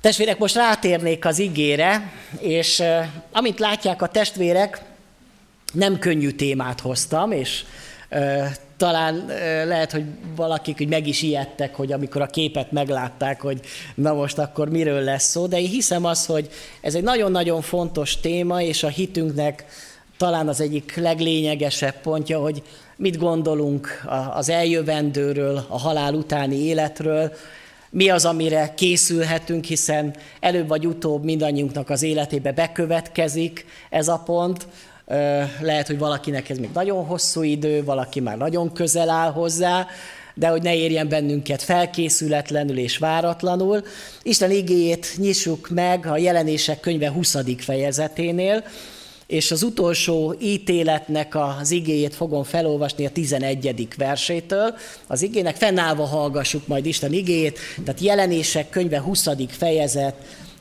Testvérek, most rátérnék az igére, és amint látják a testvérek, nem könnyű témát hoztam, és talán lehet, hogy valakik hogy meg is ijedtek, hogy amikor a képet meglátták, hogy na most akkor miről lesz szó, de én hiszem azt, hogy ez egy nagyon-nagyon fontos téma, és a hitünknek talán az egyik leglényegesebb pontja, hogy mit gondolunk az eljövendőről, a halál utáni életről, mi az, amire készülhetünk, hiszen előbb vagy utóbb mindannyiunknak az életébe bekövetkezik ez a pont. Lehet, hogy valakinek ez még nagyon hosszú idő, valaki már nagyon közel áll hozzá, de hogy ne érjen bennünket felkészületlenül és váratlanul. Isten igéjét nyissuk meg a jelenések könyve 20. fejezeténél, és az utolsó ítéletnek az igéjét fogom felolvasni a 11. versétől. Az igének fennállva hallgassuk majd Isten igéjét, tehát jelenések könyve 20. fejezet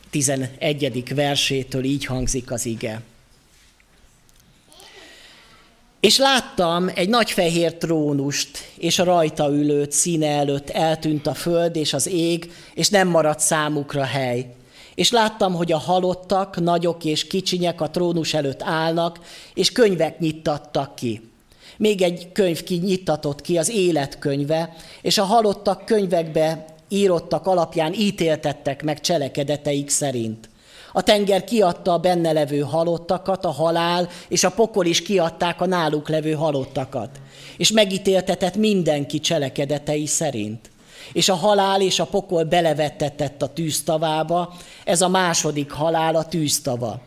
11. versétől így hangzik az ige. És láttam egy nagy fehér trónust, és a rajta ülőt színe előtt eltűnt a föld és az ég, és nem maradt számukra hely. És láttam, hogy a halottak, nagyok és kicsinyek a trónus előtt állnak, és könyvek nyittattak ki. Még egy könyv kinyittatott ki, az életkönyve, és a halottak könyvekbe írottak alapján ítéltettek meg cselekedeteik szerint. A tenger kiadta a benne levő halottakat, a halál, és a pokol is kiadták a náluk levő halottakat. És megítéltetett mindenki cselekedetei szerint és a halál és a pokol belevettetett a tűztavába, ez a második halál a tűztava.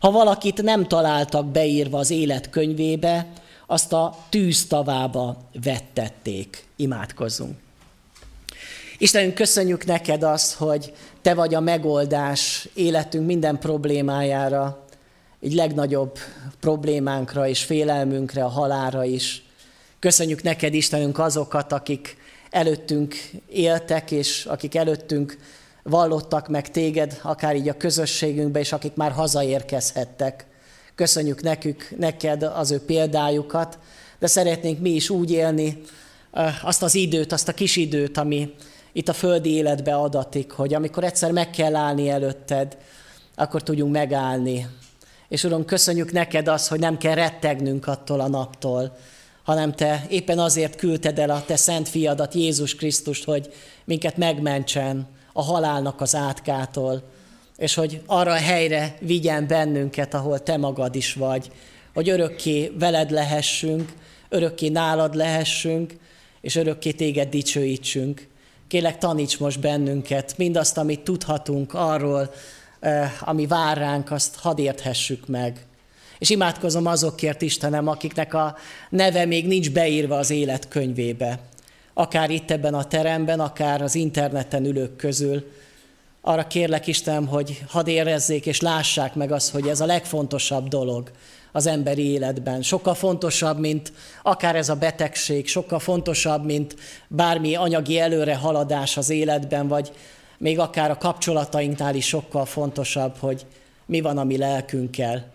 Ha valakit nem találtak beírva az élet könyvébe, azt a tűztavába vettették. Imádkozzunk. Istenünk, köszönjük neked azt, hogy te vagy a megoldás életünk minden problémájára, egy legnagyobb problémánkra és félelmünkre, a halára is. Köszönjük neked, Istenünk, azokat, akik előttünk éltek, és akik előttünk vallottak meg téged, akár így a közösségünkbe, és akik már hazaérkezhettek. Köszönjük nekük, neked az ő példájukat, de szeretnénk mi is úgy élni azt az időt, azt a kis időt, ami itt a földi életbe adatik, hogy amikor egyszer meg kell állni előtted, akkor tudjunk megállni. És Uram, köszönjük neked azt, hogy nem kell rettegnünk attól a naptól, hanem te éppen azért küldted el a te szent fiadat, Jézus Krisztust, hogy minket megmentsen a halálnak az átkától, és hogy arra a helyre vigyen bennünket, ahol te magad is vagy, hogy örökké veled lehessünk, örökké nálad lehessünk, és örökké téged dicsőítsünk. Kélek taníts most bennünket, mindazt, amit tudhatunk arról, eh, ami vár ránk, azt hadd érthessük meg. És imádkozom azokért, Istenem, akiknek a neve még nincs beírva az élet könyvébe. Akár itt ebben a teremben, akár az interneten ülők közül. Arra kérlek, Istenem, hogy hadd érezzék és lássák meg azt, hogy ez a legfontosabb dolog az emberi életben. Sokkal fontosabb, mint akár ez a betegség, sokkal fontosabb, mint bármi anyagi előre haladás az életben, vagy még akár a kapcsolatainknál is sokkal fontosabb, hogy mi van a mi lelkünkkel.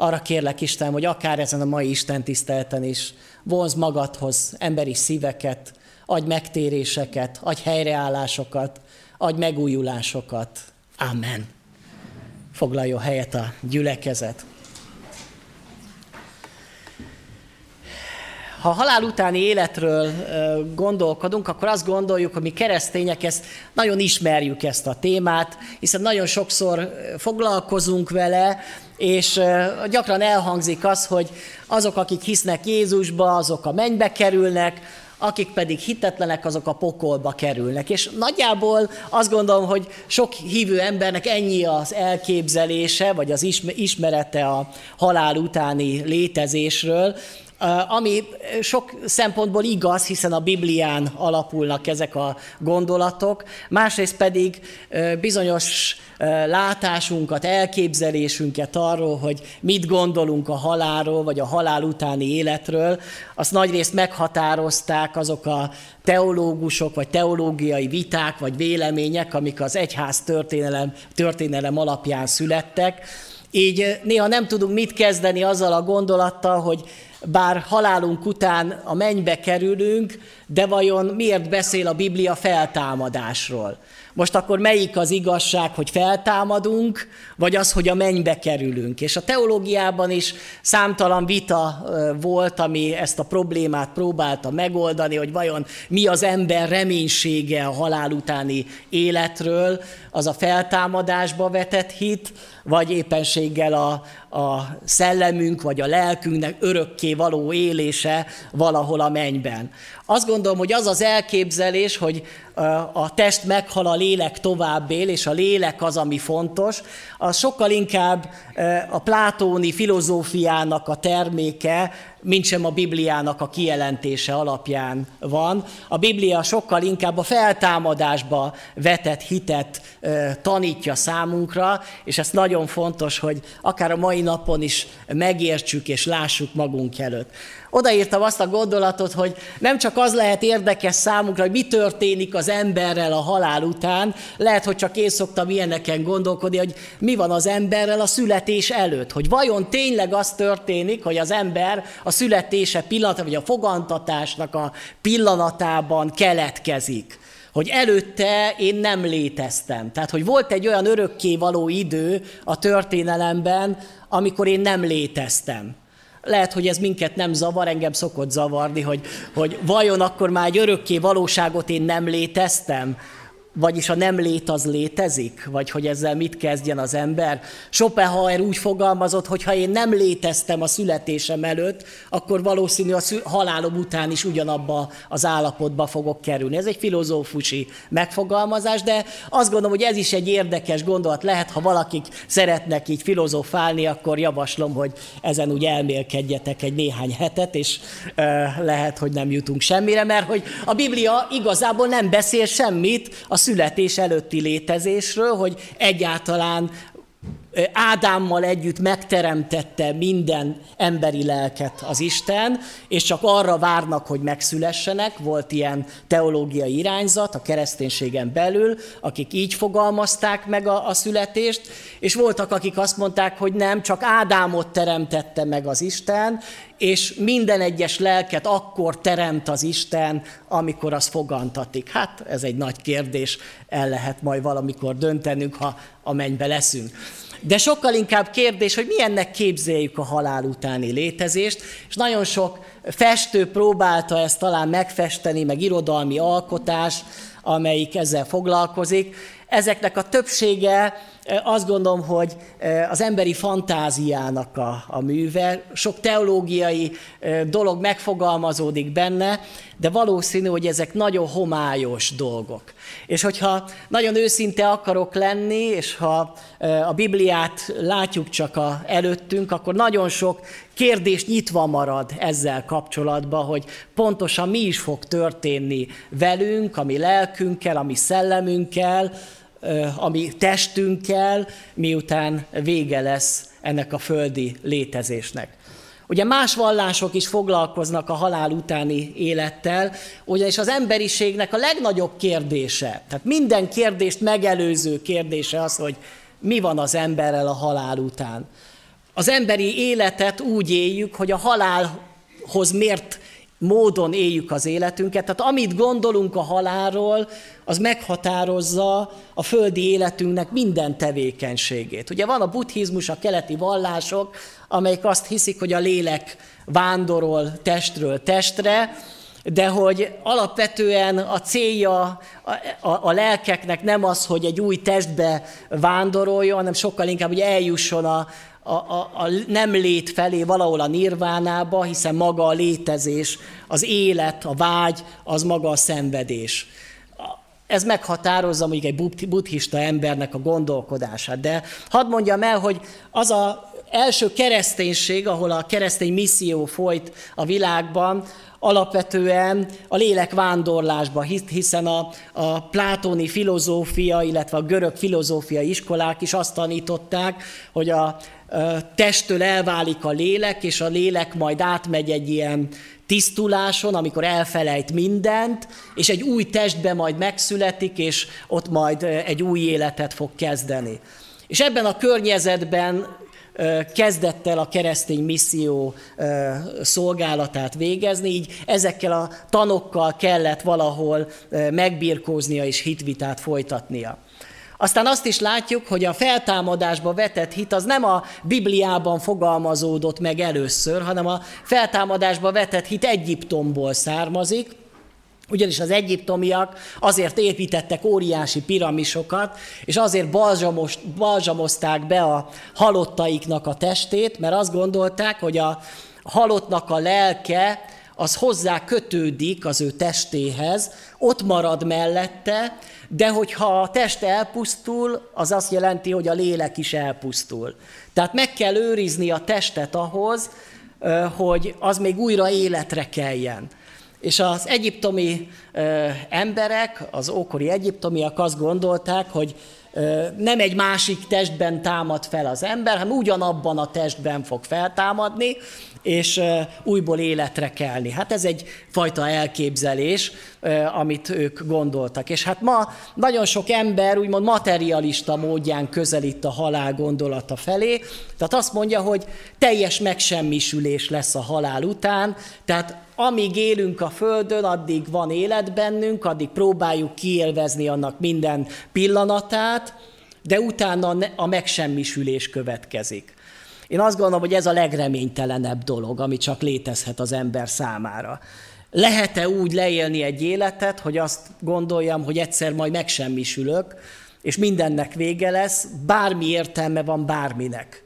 Arra kérlek Isten, hogy akár ezen a mai Isten tisztelten is vonz magadhoz emberi szíveket, adj megtéréseket, adj helyreállásokat, adj megújulásokat. Amen. Foglaljon helyet a gyülekezet. ha halál utáni életről gondolkodunk, akkor azt gondoljuk, hogy mi keresztények ezt nagyon ismerjük ezt a témát, hiszen nagyon sokszor foglalkozunk vele, és gyakran elhangzik az, hogy azok, akik hisznek Jézusba, azok a mennybe kerülnek, akik pedig hitetlenek, azok a pokolba kerülnek. És nagyjából azt gondolom, hogy sok hívő embernek ennyi az elképzelése, vagy az ismerete a halál utáni létezésről, ami sok szempontból igaz, hiszen a Biblián alapulnak ezek a gondolatok, másrészt pedig bizonyos látásunkat, elképzelésünket arról, hogy mit gondolunk a halálról, vagy a halál utáni életről, azt nagyrészt meghatározták azok a teológusok, vagy teológiai viták, vagy vélemények, amik az egyház történelem, történelem alapján születtek. Így néha nem tudunk mit kezdeni azzal a gondolattal, hogy bár halálunk után a mennybe kerülünk, de vajon miért beszél a Biblia feltámadásról? Most akkor melyik az igazság, hogy feltámadunk, vagy az, hogy a mennybe kerülünk? És a teológiában is számtalan vita volt, ami ezt a problémát próbálta megoldani, hogy vajon mi az ember reménysége a halál utáni életről, az a feltámadásba vetett hit, vagy éppenséggel a, a szellemünk, vagy a lelkünknek örökké való élése valahol a mennyben. Azt gondolom, hogy az az elképzelés, hogy a test meghal, a lélek tovább él, és a lélek az, ami fontos, az sokkal inkább a plátóni filozófiának a terméke, mint sem a Bibliának a kijelentése alapján van. A Biblia sokkal inkább a feltámadásba vetett hitet tanítja számunkra, és ez nagyon fontos, hogy akár a mai napon is megértsük és lássuk magunk előtt odaírtam azt a gondolatot, hogy nem csak az lehet érdekes számunkra, hogy mi történik az emberrel a halál után, lehet, hogy csak én szoktam ilyeneken gondolkodni, hogy mi van az emberrel a születés előtt, hogy vajon tényleg az történik, hogy az ember a születése pillanata, vagy a fogantatásnak a pillanatában keletkezik hogy előtte én nem léteztem. Tehát, hogy volt egy olyan örökké való idő a történelemben, amikor én nem léteztem. Lehet, hogy ez minket nem zavar, engem szokott zavarni, hogy, hogy vajon akkor már egy örökké valóságot én nem léteztem, vagyis a nem lét az létezik? Vagy hogy ezzel mit kezdjen az ember? Schopenhauer úgy fogalmazott, hogy ha én nem léteztem a születésem előtt, akkor valószínű a halálom után is ugyanabba az állapotba fogok kerülni. Ez egy filozófusi megfogalmazás, de azt gondolom, hogy ez is egy érdekes gondolat lehet, ha valakik szeretnek így filozofálni, akkor javaslom, hogy ezen úgy elmélkedjetek egy néhány hetet, és uh, lehet, hogy nem jutunk semmire, mert hogy a Biblia igazából nem beszél semmit a születés előtti létezésről, hogy egyáltalán Ádámmal együtt megteremtette minden emberi lelket az Isten, és csak arra várnak, hogy megszülessenek. Volt ilyen teológiai irányzat a kereszténységen belül, akik így fogalmazták meg a, a születést, és voltak, akik azt mondták, hogy nem, csak Ádámot teremtette meg az Isten, és minden egyes lelket akkor teremt az Isten, amikor az fogantatik. Hát ez egy nagy kérdés, el lehet majd valamikor döntenünk, ha a mennybe leszünk. De sokkal inkább kérdés, hogy milyennek képzeljük a halál utáni létezést, és nagyon sok festő próbálta ezt talán megfesteni, meg irodalmi alkotás, amelyik ezzel foglalkozik. Ezeknek a többsége azt gondolom, hogy az emberi fantáziának a, a műve, sok teológiai dolog megfogalmazódik benne, de valószínű, hogy ezek nagyon homályos dolgok. És hogyha nagyon őszinte akarok lenni, és ha a Bibliát látjuk csak a előttünk, akkor nagyon sok kérdés nyitva marad ezzel kapcsolatban, hogy pontosan mi is fog történni velünk, a mi lelkünkkel, a mi szellemünkkel, a mi testünkkel, miután vége lesz ennek a földi létezésnek. Ugye más vallások is foglalkoznak a halál utáni élettel, ugyanis az emberiségnek a legnagyobb kérdése, tehát minden kérdést megelőző kérdése az, hogy mi van az emberrel a halál után. Az emberi életet úgy éljük, hogy a halálhoz mért módon éljük az életünket. Tehát amit gondolunk a halálról, az meghatározza a földi életünknek minden tevékenységét. Ugye van a buddhizmus, a keleti vallások, amelyik azt hiszik, hogy a lélek vándorol testről testre, de hogy alapvetően a célja a, a, a lelkeknek nem az, hogy egy új testbe vándoroljon, hanem sokkal inkább, hogy eljusson a, a, a, a nem lét felé, valahol a nirvánába, hiszen maga a létezés, az élet, a vágy, az maga a szenvedés. Ez meghatározza mondjuk egy buddhista embernek a gondolkodását. De hadd mondjam el, hogy az a első kereszténység, ahol a keresztény misszió folyt a világban, alapvetően a lélek vándorlásba, hiszen a, a plátóni filozófia, illetve a görög filozófia iskolák is azt tanították, hogy a, a testtől elválik a lélek, és a lélek majd átmegy egy ilyen tisztuláson, amikor elfelejt mindent, és egy új testben majd megszületik, és ott majd egy új életet fog kezdeni. És ebben a környezetben kezdett el a keresztény misszió szolgálatát végezni, így ezekkel a tanokkal kellett valahol megbirkóznia és hitvitát folytatnia. Aztán azt is látjuk, hogy a feltámadásba vetett hit az nem a Bibliában fogalmazódott meg először, hanem a feltámadásba vetett hit Egyiptomból származik, ugyanis az egyiptomiak azért építettek óriási piramisokat, és azért balzsamos, balzsamozták be a halottaiknak a testét, mert azt gondolták, hogy a halottnak a lelke az hozzá kötődik az ő testéhez, ott marad mellette, de hogyha a test elpusztul, az azt jelenti, hogy a lélek is elpusztul. Tehát meg kell őrizni a testet ahhoz, hogy az még újra életre keljen. És az egyiptomi emberek, az ókori egyiptomiak azt gondolták, hogy nem egy másik testben támad fel az ember, hanem ugyanabban a testben fog feltámadni, és újból életre kelni. Hát ez egy fajta elképzelés, amit ők gondoltak. És hát ma nagyon sok ember úgymond materialista módján közelít a halál gondolata felé, tehát azt mondja, hogy teljes megsemmisülés lesz a halál után, tehát amíg élünk a Földön, addig van élet bennünk, addig próbáljuk kiélvezni annak minden pillanatát, de utána a megsemmisülés következik. Én azt gondolom, hogy ez a legreménytelenebb dolog, ami csak létezhet az ember számára. Lehet-e úgy leélni egy életet, hogy azt gondoljam, hogy egyszer majd megsemmisülök, és mindennek vége lesz, bármi értelme van bárminek.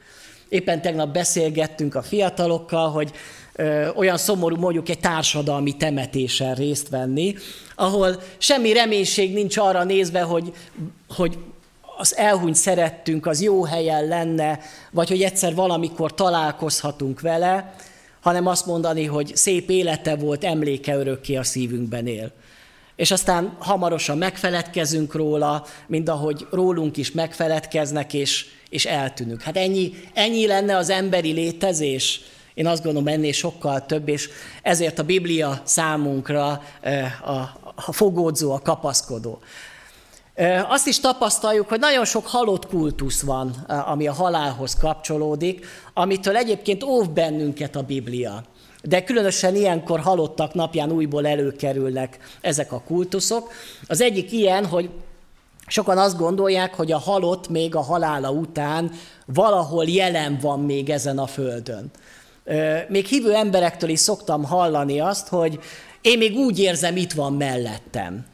Éppen tegnap beszélgettünk a fiatalokkal, hogy ö, olyan szomorú mondjuk egy társadalmi temetésen részt venni, ahol semmi reménység nincs arra nézve, hogy, hogy az elhunyt szerettünk, az jó helyen lenne, vagy hogy egyszer valamikor találkozhatunk vele, hanem azt mondani, hogy szép élete volt, emléke örökké a szívünkben él. És aztán hamarosan megfeledkezünk róla, mint ahogy rólunk is megfeledkeznek, és, és eltűnünk. Hát ennyi, ennyi lenne az emberi létezés. Én azt gondolom, ennél sokkal több, és ezért a Biblia számunkra eh, a, a fogódzó, a kapaszkodó. Azt is tapasztaljuk, hogy nagyon sok halott kultusz van, ami a halálhoz kapcsolódik, amitől egyébként óv bennünket a Biblia. De különösen ilyenkor halottak napján újból előkerülnek ezek a kultuszok. Az egyik ilyen, hogy sokan azt gondolják, hogy a halott még a halála után valahol jelen van még ezen a földön. Még hívő emberektől is szoktam hallani azt, hogy én még úgy érzem, itt van mellettem.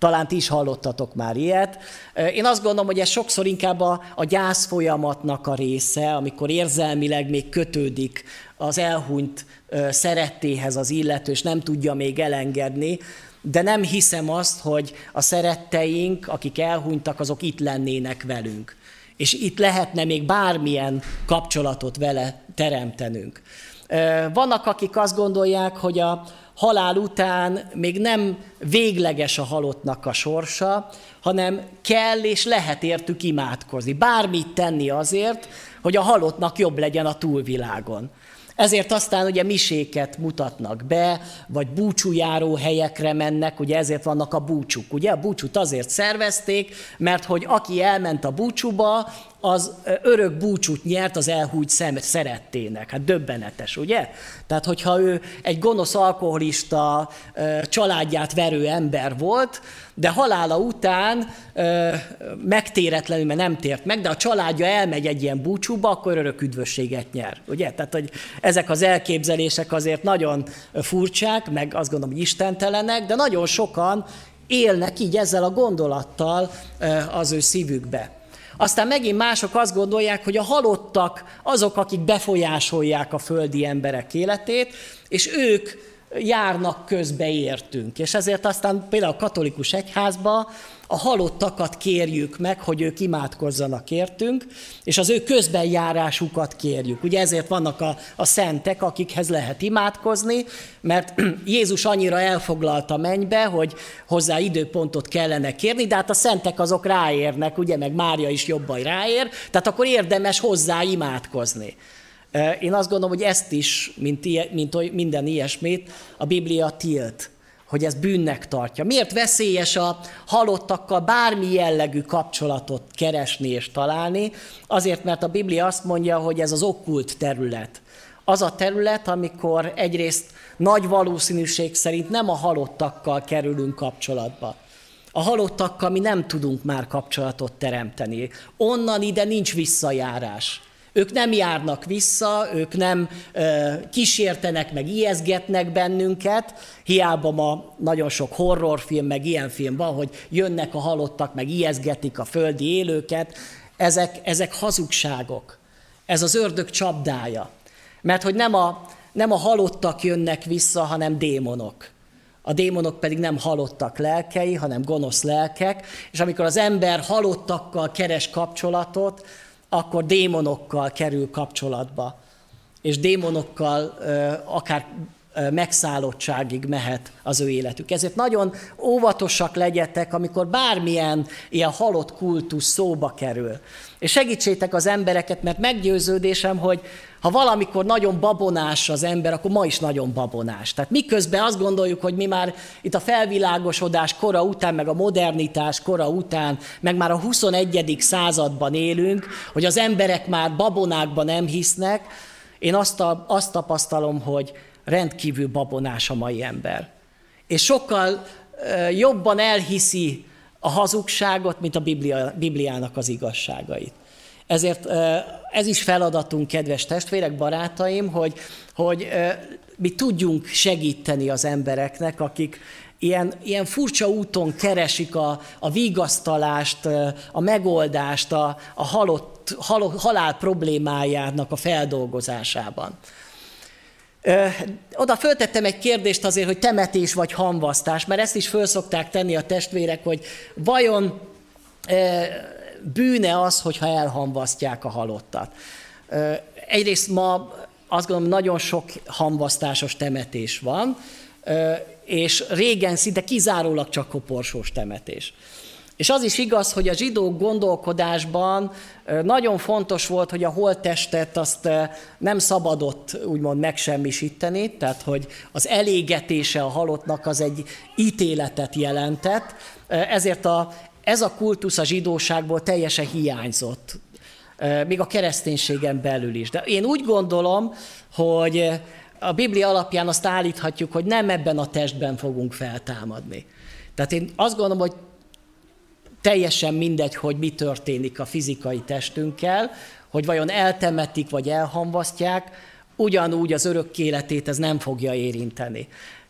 Talán ti is hallottatok már ilyet. Én azt gondolom, hogy ez sokszor inkább a, a gyász folyamatnak a része, amikor érzelmileg még kötődik az elhunyt szerettéhez az illető, és nem tudja még elengedni, de nem hiszem azt, hogy a szeretteink, akik elhunytak, azok itt lennének velünk. És itt lehetne még bármilyen kapcsolatot vele teremtenünk. Vannak, akik azt gondolják, hogy a, halál után még nem végleges a halottnak a sorsa, hanem kell és lehet értük imádkozni. Bármit tenni azért, hogy a halottnak jobb legyen a túlvilágon. Ezért aztán ugye miséket mutatnak be, vagy búcsújáró helyekre mennek, ugye ezért vannak a búcsuk. Ugye a búcsút azért szervezték, mert hogy aki elment a búcsúba, az örök búcsút nyert az elhúgy szem, szerettének. Hát döbbenetes, ugye? Tehát, hogyha ő egy gonosz alkoholista, családját verő ember volt, de halála után megtéretlenül, mert nem tért meg, de a családja elmegy egy ilyen búcsúba, akkor örök üdvösséget nyer. Ugye? Tehát, hogy ezek az elképzelések azért nagyon furcsák, meg azt gondolom, hogy istentelenek, de nagyon sokan élnek így ezzel a gondolattal az ő szívükbe. Aztán megint mások azt gondolják, hogy a halottak azok, akik befolyásolják a földi emberek életét, és ők járnak közbe értünk. És ezért aztán például a katolikus egyházba a halottakat kérjük meg, hogy ők imádkozzanak értünk, és az ő közbenjárásukat kérjük. Ugye ezért vannak a, a szentek, akikhez lehet imádkozni, mert Jézus annyira elfoglalta mennybe, hogy hozzá időpontot kellene kérni, de hát a szentek azok ráérnek, ugye, meg Mária is jobban ráér, tehát akkor érdemes hozzá imádkozni. Én azt gondolom, hogy ezt is, mint, mint minden ilyesmit, a Biblia tilt hogy ez bűnnek tartja. Miért veszélyes a halottakkal bármi jellegű kapcsolatot keresni és találni? Azért, mert a Biblia azt mondja, hogy ez az okkult terület. Az a terület, amikor egyrészt nagy valószínűség szerint nem a halottakkal kerülünk kapcsolatba. A halottakkal mi nem tudunk már kapcsolatot teremteni. Onnan ide nincs visszajárás. Ők nem járnak vissza, ők nem ö, kísértenek, meg ijeszgetnek bennünket. Hiába ma nagyon sok horrorfilm, meg ilyen film van, hogy jönnek a halottak, meg ijeszgetik a földi élőket. Ezek, ezek hazugságok. Ez az ördög csapdája. Mert hogy nem a, nem a halottak jönnek vissza, hanem démonok. A démonok pedig nem halottak lelkei, hanem gonosz lelkek, és amikor az ember halottakkal keres kapcsolatot, akkor démonokkal kerül kapcsolatba. És démonokkal akár megszállottságig mehet az ő életük. Ezért nagyon óvatosak legyetek, amikor bármilyen ilyen halott kultusz szóba kerül. És segítsétek az embereket, mert meggyőződésem, hogy ha valamikor nagyon babonás az ember, akkor ma is nagyon babonás. Tehát miközben azt gondoljuk, hogy mi már itt a felvilágosodás kora után, meg a modernitás kora után, meg már a 21. században élünk, hogy az emberek már babonákban nem hisznek, én azt, a, azt tapasztalom, hogy rendkívül babonás a mai ember. És sokkal jobban elhiszi a hazugságot, mint a Biblia, Bibliának az igazságait. Ezért ez is feladatunk, kedves testvérek, barátaim, hogy, hogy mi tudjunk segíteni az embereknek, akik ilyen, ilyen furcsa úton keresik a, a vigasztalást, a megoldást a, a halott, hal, halál problémájának a feldolgozásában. Oda föltettem egy kérdést azért, hogy temetés vagy hamvasztás, mert ezt is föl tenni a testvérek, hogy vajon bűne az, hogyha elhamvasztják a halottat. Egyrészt ma azt gondolom, nagyon sok hamvasztásos temetés van, és régen szinte kizárólag csak koporsós temetés. És az is igaz, hogy a zsidó gondolkodásban nagyon fontos volt, hogy a holttestet azt nem szabadott úgymond megsemmisíteni, tehát hogy az elégetése a halottnak az egy ítéletet jelentett, ezért a, ez a kultusz a zsidóságból teljesen hiányzott, még a kereszténységen belül is. De én úgy gondolom, hogy a Biblia alapján azt állíthatjuk, hogy nem ebben a testben fogunk feltámadni. Tehát én azt gondolom, hogy teljesen mindegy, hogy mi történik a fizikai testünkkel, hogy vajon eltemetik vagy elhamvasztják, ugyanúgy az örök életét ez nem fogja érinteni.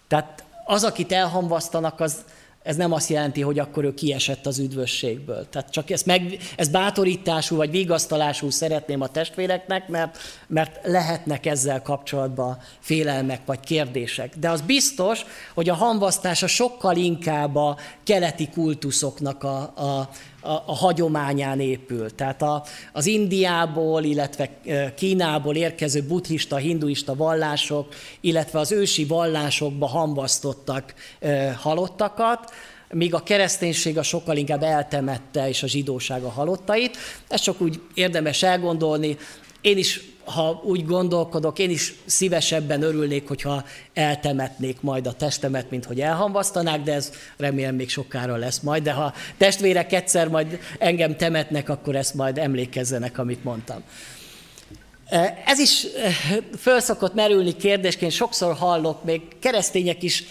Tehát az, akit elhamvasztanak, az, ez nem azt jelenti, hogy akkor ő kiesett az üdvösségből. Tehát csak ezt, meg, ez bátorítású vagy vigasztalású szeretném a testvéreknek, mert, mert lehetnek ezzel kapcsolatban félelmek vagy kérdések. De az biztos, hogy a hamvasztása sokkal inkább a keleti kultuszoknak a, a, a, a hagyományán épül. Tehát a, az Indiából, illetve Kínából érkező buddhista, hinduista vallások, illetve az ősi vallásokba hamvasztottak e, halottakat, míg a kereszténység a sokkal inkább eltemette, és a zsidóság a halottait. Ezt csak úgy érdemes elgondolni. Én is ha úgy gondolkodok, én is szívesebben örülnék, hogyha eltemetnék majd a testemet, mint hogy elhamvasztanák, de ez remélem még sokára lesz majd, de ha testvérek egyszer majd engem temetnek, akkor ezt majd emlékezzenek, amit mondtam. Ez is föl szokott merülni kérdésként, sokszor hallok még keresztények is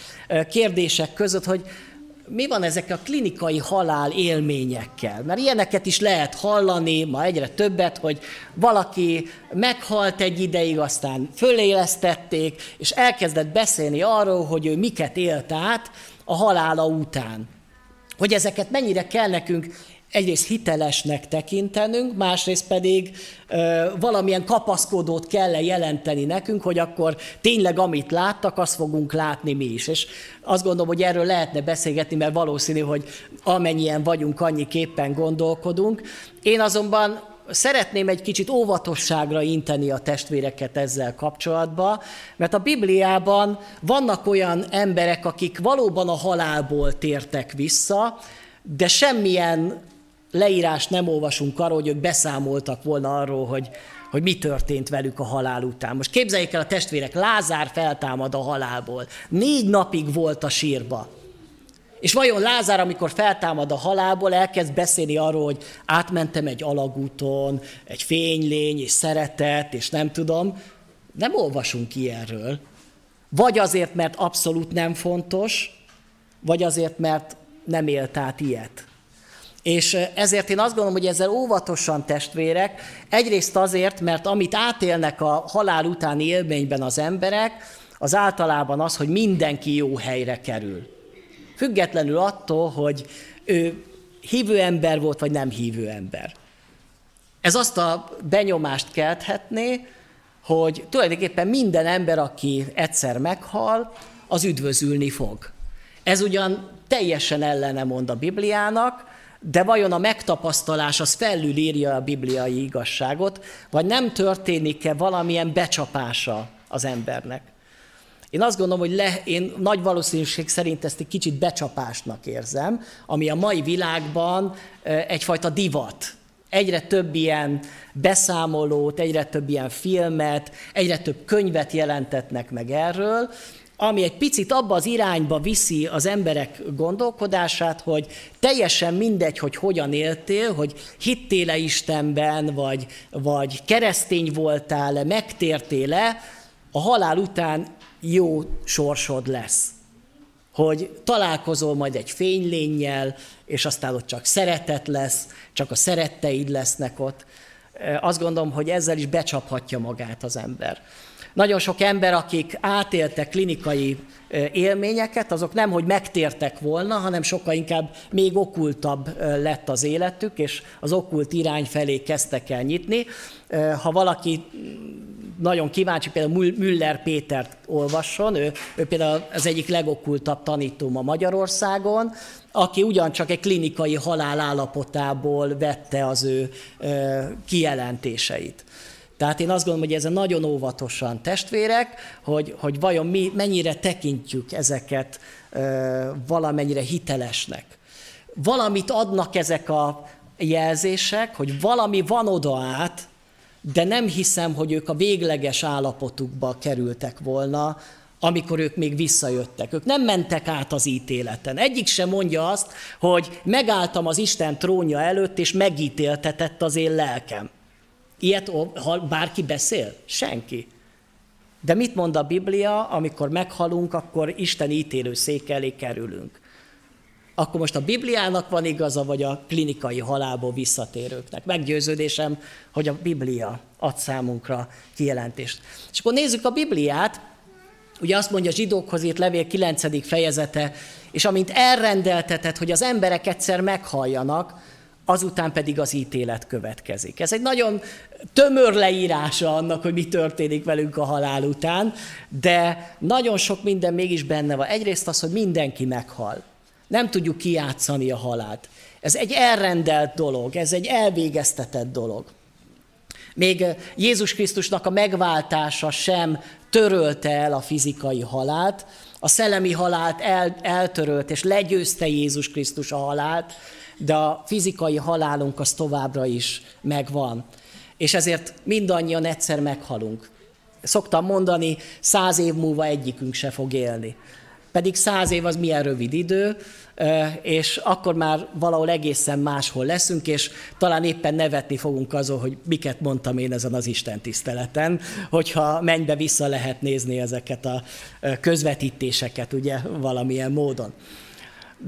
kérdések között, hogy mi van ezek a klinikai halál élményekkel? Mert ilyeneket is lehet hallani, ma egyre többet, hogy valaki meghalt egy ideig, aztán fölélesztették, és elkezdett beszélni arról, hogy ő miket élt át a halála után. Hogy ezeket mennyire kell nekünk egyrészt hitelesnek tekintenünk, másrészt pedig ö, valamilyen kapaszkodót kell jelenteni nekünk, hogy akkor tényleg amit láttak, azt fogunk látni mi is. És azt gondolom, hogy erről lehetne beszélgetni, mert valószínű, hogy amennyien vagyunk, annyiképpen gondolkodunk. Én azonban szeretném egy kicsit óvatosságra inteni a testvéreket ezzel kapcsolatban, mert a Bibliában vannak olyan emberek, akik valóban a halálból tértek vissza, de semmilyen leírást nem olvasunk arról, hogy ők beszámoltak volna arról, hogy, hogy mi történt velük a halál után. Most képzeljék el a testvérek, Lázár feltámad a halálból. Négy napig volt a sírba. És vajon Lázár, amikor feltámad a halálból, elkezd beszélni arról, hogy átmentem egy alagúton, egy fénylény, és szeretet, és nem tudom. Nem olvasunk ilyenről. Vagy azért, mert abszolút nem fontos, vagy azért, mert nem élt át ilyet. És ezért én azt gondolom, hogy ezzel óvatosan testvérek, egyrészt azért, mert amit átélnek a halál utáni élményben az emberek, az általában az, hogy mindenki jó helyre kerül. Függetlenül attól, hogy ő hívő ember volt, vagy nem hívő ember. Ez azt a benyomást kelthetné, hogy tulajdonképpen minden ember, aki egyszer meghal, az üdvözülni fog. Ez ugyan teljesen ellene mond a Bibliának, de vajon a megtapasztalás az felülírja a bibliai igazságot, vagy nem történik-e valamilyen becsapása az embernek? Én azt gondolom, hogy le, én nagy valószínűség szerint ezt egy kicsit becsapásnak érzem, ami a mai világban egyfajta divat. Egyre több ilyen beszámolót, egyre több ilyen filmet, egyre több könyvet jelentetnek meg erről, ami egy picit abba az irányba viszi az emberek gondolkodását, hogy teljesen mindegy, hogy hogyan éltél, hogy hittél-e Istenben, vagy, vagy keresztény voltál-e, megtértél-e, a halál után jó sorsod lesz. Hogy találkozol majd egy fénylénnyel, és aztán ott csak szeretet lesz, csak a szeretteid lesznek ott. Azt gondolom, hogy ezzel is becsaphatja magát az ember. Nagyon sok ember, akik átéltek klinikai élményeket, azok nem, hogy megtértek volna, hanem sokkal inkább még okultabb lett az életük, és az okult irány felé kezdtek el nyitni. Ha valaki nagyon kíváncsi, például Müller Pétert olvasson, ő, ő például az egyik legokultabb tanító ma Magyarországon, aki ugyancsak egy klinikai halál állapotából vette az ő kijelentéseit. Tehát én azt gondolom, hogy ezen nagyon óvatosan testvérek, hogy, hogy vajon mi mennyire tekintjük ezeket ö, valamennyire hitelesnek. Valamit adnak ezek a jelzések, hogy valami van oda át, de nem hiszem, hogy ők a végleges állapotukba kerültek volna, amikor ők még visszajöttek. Ők nem mentek át az ítéleten. Egyik sem mondja azt, hogy megálltam az Isten trónja előtt, és megítéltetett az én lelkem. Ilyet ha bárki beszél? Senki. De mit mond a Biblia, amikor meghalunk, akkor Isten ítélő szék elé kerülünk? Akkor most a Bibliának van igaza, vagy a klinikai halálból visszatérőknek? Meggyőződésem, hogy a Biblia ad számunkra kijelentést. És akkor nézzük a Bibliát, Ugye azt mondja a zsidókhoz írt levél 9. fejezete, és amint elrendeltetett, hogy az emberek egyszer meghalljanak, azután pedig az ítélet következik. Ez egy nagyon tömör leírása annak, hogy mi történik velünk a halál után, de nagyon sok minden mégis benne van. Egyrészt az, hogy mindenki meghal. Nem tudjuk kijátszani a halált. Ez egy elrendelt dolog, ez egy elvégeztetett dolog. Még Jézus Krisztusnak a megváltása sem törölte el a fizikai halált, a szellemi halált el, eltörölt, és legyőzte Jézus Krisztus a halált, de a fizikai halálunk az továbbra is megvan. És ezért mindannyian egyszer meghalunk. Szoktam mondani, száz év múlva egyikünk se fog élni. Pedig száz év az milyen rövid idő, és akkor már valahol egészen máshol leszünk, és talán éppen nevetni fogunk azon, hogy miket mondtam én ezen az Isten tiszteleten, hogyha mennybe vissza lehet nézni ezeket a közvetítéseket, ugye, valamilyen módon.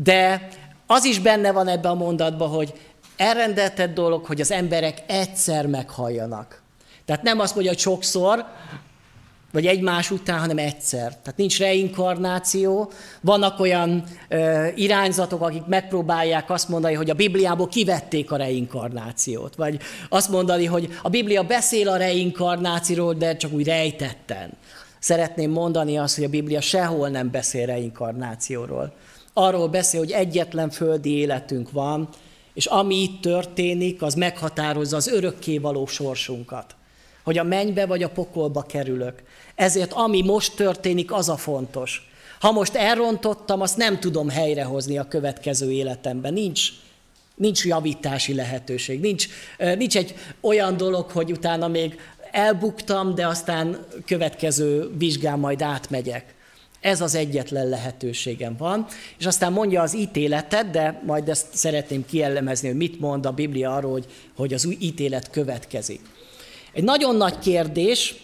De az is benne van ebben a mondatban, hogy elrendeltett dolog, hogy az emberek egyszer meghalljanak. Tehát nem azt mondja, hogy sokszor, vagy egymás után, hanem egyszer. Tehát nincs reinkarnáció. Vannak olyan ö, irányzatok, akik megpróbálják azt mondani, hogy a Bibliából kivették a reinkarnációt. Vagy azt mondani, hogy a Biblia beszél a reinkarnációról, de csak úgy rejtetten. Szeretném mondani azt, hogy a Biblia sehol nem beszél reinkarnációról. Arról beszél, hogy egyetlen földi életünk van, és ami itt történik, az meghatározza az örökké való sorsunkat. Hogy a mennybe vagy a pokolba kerülök. Ezért ami most történik, az a fontos. Ha most elrontottam, azt nem tudom helyrehozni a következő életemben. Nincs, nincs javítási lehetőség, nincs, nincs egy olyan dolog, hogy utána még elbuktam, de aztán következő vizsgán majd átmegyek. Ez az egyetlen lehetőségem van. És aztán mondja az ítéletet, de majd ezt szeretném kielemezni, hogy mit mond a Biblia arról, hogy, hogy az új ítélet következik. Egy nagyon nagy kérdés,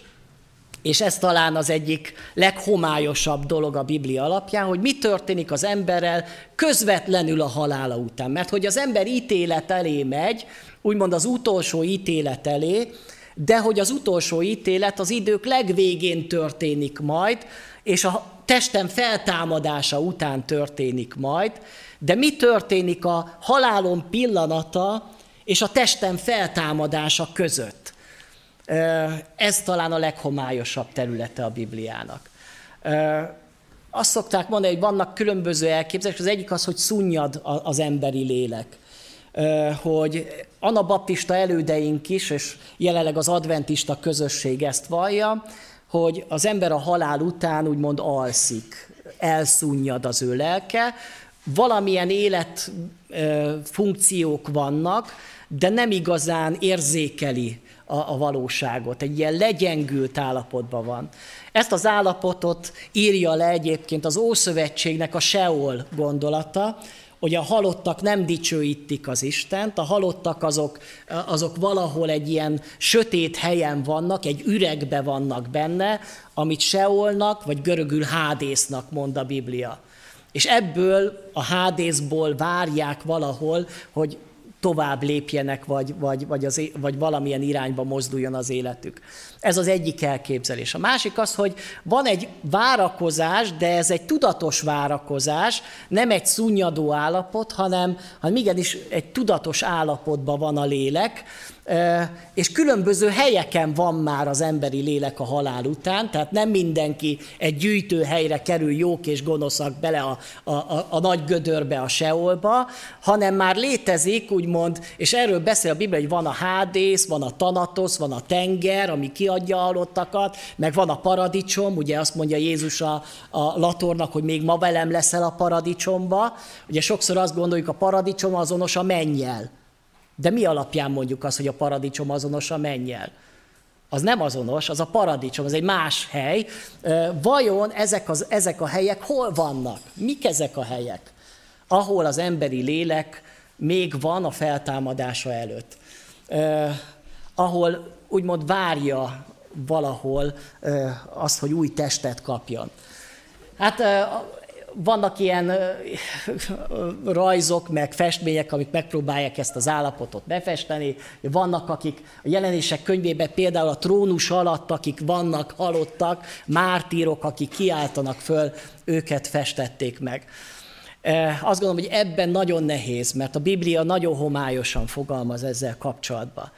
és ez talán az egyik leghomályosabb dolog a Biblia alapján, hogy mi történik az emberrel közvetlenül a halála után. Mert hogy az ember ítélet elé megy, úgymond az utolsó ítélet elé, de hogy az utolsó ítélet az idők legvégén történik majd, és a testem feltámadása után történik majd, de mi történik a halálom pillanata és a testem feltámadása között? Ez talán a leghomályosabb területe a Bibliának. Azt szokták mondani, hogy vannak különböző elképzelések. Az egyik az, hogy szunnyad az emberi lélek. Hogy anabaptista elődeink is, és jelenleg az adventista közösség ezt vallja, hogy az ember a halál után úgymond alszik, elszunnyad az ő lelke, valamilyen élet funkciók vannak, de nem igazán érzékeli a, a valóságot, egy ilyen legyengült állapotban van. Ezt az állapotot írja le egyébként az Ószövetségnek a Seol gondolata, hogy a halottak nem dicsőítik az Istent, a halottak azok, azok valahol egy ilyen sötét helyen vannak, egy üregbe vannak benne, amit Seolnak, vagy görögül Hádésznak mond a Biblia. És ebből a Hádészból várják valahol, hogy tovább lépjenek, vagy, vagy, vagy, az, vagy valamilyen irányba mozduljon az életük. Ez az egyik elképzelés. A másik az, hogy van egy várakozás, de ez egy tudatos várakozás, nem egy szunnyadó állapot, hanem, hanem igenis egy tudatos állapotban van a lélek, és különböző helyeken van már az emberi lélek a halál után, tehát nem mindenki egy gyűjtő helyre kerül jók és gonoszak bele a, a, a, a nagy gödörbe, a seolba, hanem már létezik, úgymond, és erről beszél a Biblia, hogy van a hádész, van a tanatosz, van a tenger, ami kiadja a halottakat, meg van a paradicsom, ugye azt mondja Jézus a, a latornak, hogy még ma velem leszel a paradicsomba. Ugye sokszor azt gondoljuk, a paradicsom azonos a mennyel. De mi alapján mondjuk azt, hogy a paradicsom azonos a mennyel? Az nem azonos, az a paradicsom, az egy más hely. Vajon ezek, az, ezek a helyek hol vannak? Mik ezek a helyek? Ahol az emberi lélek még van a feltámadása előtt. ahol úgymond várja valahol azt, hogy új testet kapjon. Hát vannak ilyen rajzok, meg festmények, amik megpróbálják ezt az állapotot befesteni. Vannak, akik a jelenések könyvében például a trónus alatt, akik vannak halottak, mártírok, akik kiáltanak föl, őket festették meg. Azt gondolom, hogy ebben nagyon nehéz, mert a Biblia nagyon homályosan fogalmaz ezzel kapcsolatban.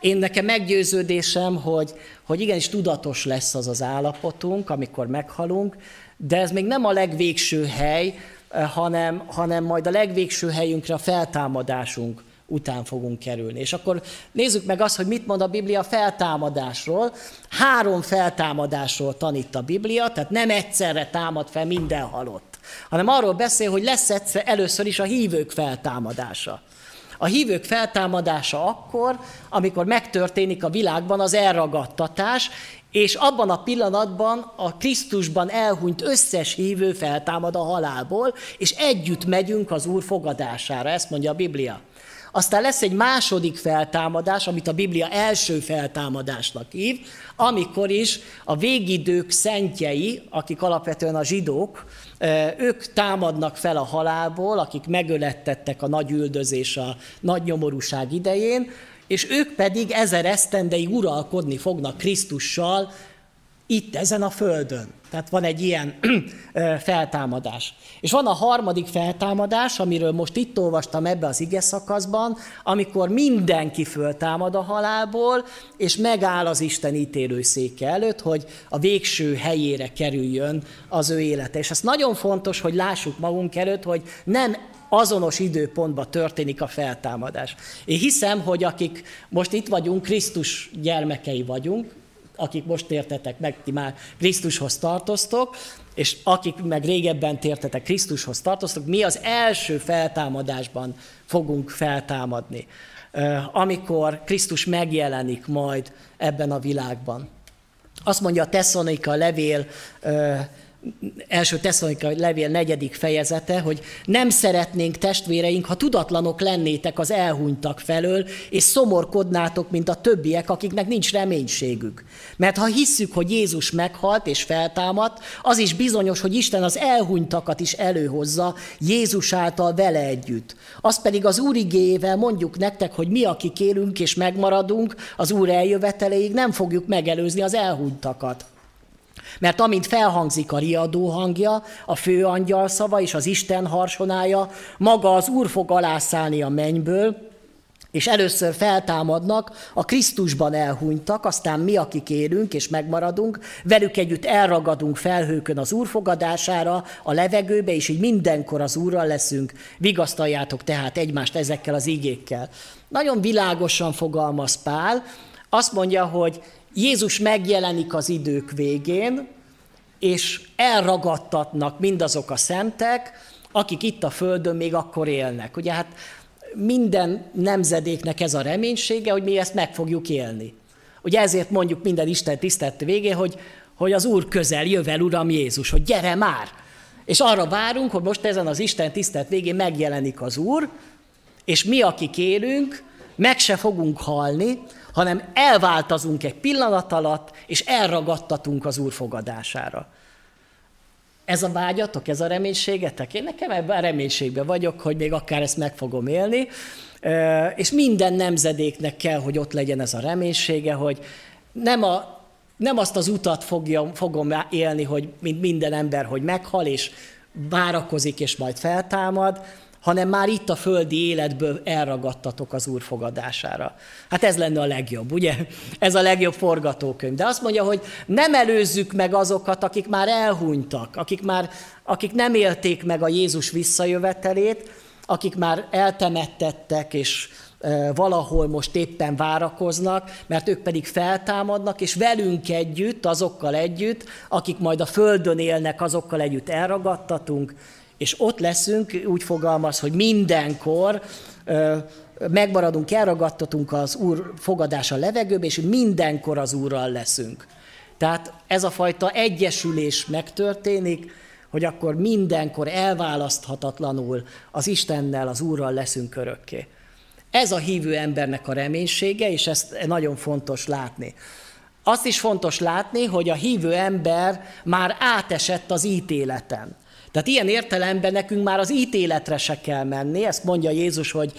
Én nekem meggyőződésem, hogy, hogy igenis tudatos lesz az az állapotunk, amikor meghalunk, de ez még nem a legvégső hely, eh, hanem, hanem majd a legvégső helyünkre a feltámadásunk után fogunk kerülni. És akkor nézzük meg azt, hogy mit mond a Biblia feltámadásról. Három feltámadásról tanít a Biblia, tehát nem egyszerre támad fel minden halott, hanem arról beszél, hogy lesz egyszer először is a hívők feltámadása. A hívők feltámadása akkor, amikor megtörténik a világban az elragadtatás, és abban a pillanatban a Krisztusban elhunyt összes hívő feltámad a halálból, és együtt megyünk az Úr fogadására, ezt mondja a Biblia. Aztán lesz egy második feltámadás, amit a Biblia első feltámadásnak hív, amikor is a végidők szentjei, akik alapvetően a zsidók, ők támadnak fel a halálból, akik megölettettek a nagy üldözés, a nagy nyomorúság idején, és ők pedig ezer esztendeig uralkodni fognak Krisztussal itt ezen a földön. Tehát van egy ilyen feltámadás. És van a harmadik feltámadás, amiről most itt olvastam ebbe az ige szakaszban, amikor mindenki föltámad a halálból, és megáll az Isten ítélőszéke előtt, hogy a végső helyére kerüljön az ő élete. És ez nagyon fontos, hogy lássuk magunk előtt, hogy nem azonos időpontban történik a feltámadás. Én hiszem, hogy akik most itt vagyunk, Krisztus gyermekei vagyunk, akik most tértetek meg, ti már Krisztushoz tartoztok, és akik meg régebben tértetek Krisztushoz tartoztok, mi az első feltámadásban fogunk feltámadni, amikor Krisztus megjelenik majd ebben a világban. Azt mondja a Tesszalonika levél első Tesszalonikai levél negyedik fejezete, hogy nem szeretnénk testvéreink, ha tudatlanok lennétek az elhunytak felől, és szomorkodnátok, mint a többiek, akiknek nincs reménységük. Mert ha hisszük, hogy Jézus meghalt és feltámadt, az is bizonyos, hogy Isten az elhunytakat is előhozza Jézus által vele együtt. Az pedig az Úr igéjével mondjuk nektek, hogy mi, akik élünk és megmaradunk, az Úr eljöveteleig nem fogjuk megelőzni az elhunytakat. Mert amint felhangzik a riadó hangja, a főangyal szava és az Isten harsonája, maga az Úr fog alászállni a mennyből, és először feltámadnak a Krisztusban elhunytak, aztán mi, akik élünk és megmaradunk, velük együtt elragadunk felhőkön az Úr fogadására, a levegőbe, és így mindenkor az Úrral leszünk. Vigasztaljátok tehát egymást ezekkel az igékkel. Nagyon világosan fogalmaz Pál, azt mondja, hogy Jézus megjelenik az idők végén, és elragadtatnak mindazok a szentek, akik itt a Földön még akkor élnek. Ugye hát minden nemzedéknek ez a reménysége, hogy mi ezt meg fogjuk élni. Ugye ezért mondjuk minden Isten tisztelt végén, hogy, hogy az Úr közel jövel, Uram Jézus, hogy gyere már! És arra várunk, hogy most ezen az Isten tisztelt végén megjelenik az Úr, és mi, akik élünk, meg se fogunk halni, hanem elváltazunk egy pillanat alatt, és elragadtatunk az Úr fogadására. Ez a vágyatok, ez a reménységetek? Én nekem ebben a reménységben vagyok, hogy még akár ezt meg fogom élni, és minden nemzedéknek kell, hogy ott legyen ez a reménysége, hogy nem, a, nem azt az utat fogja, fogom élni, hogy mint minden ember, hogy meghal, és várakozik, és majd feltámad, hanem már itt a földi életből elragadtatok az Úr fogadására. Hát ez lenne a legjobb, ugye? Ez a legjobb forgatókönyv. De azt mondja, hogy nem előzzük meg azokat, akik már elhunytak, akik, már, akik nem élték meg a Jézus visszajövetelét, akik már eltemettettek, és valahol most éppen várakoznak, mert ők pedig feltámadnak, és velünk együtt, azokkal együtt, akik majd a Földön élnek, azokkal együtt elragadtatunk, és ott leszünk, úgy fogalmaz, hogy mindenkor megmaradunk, elragadtatunk az Úr fogadása levegőbe, és mindenkor az Úrral leszünk. Tehát ez a fajta egyesülés megtörténik, hogy akkor mindenkor elválaszthatatlanul az Istennel, az Úrral leszünk örökké. Ez a hívő embernek a reménysége, és ezt nagyon fontos látni. Azt is fontos látni, hogy a hívő ember már átesett az ítéleten. Tehát ilyen értelemben nekünk már az ítéletre se kell menni, ezt mondja Jézus, hogy,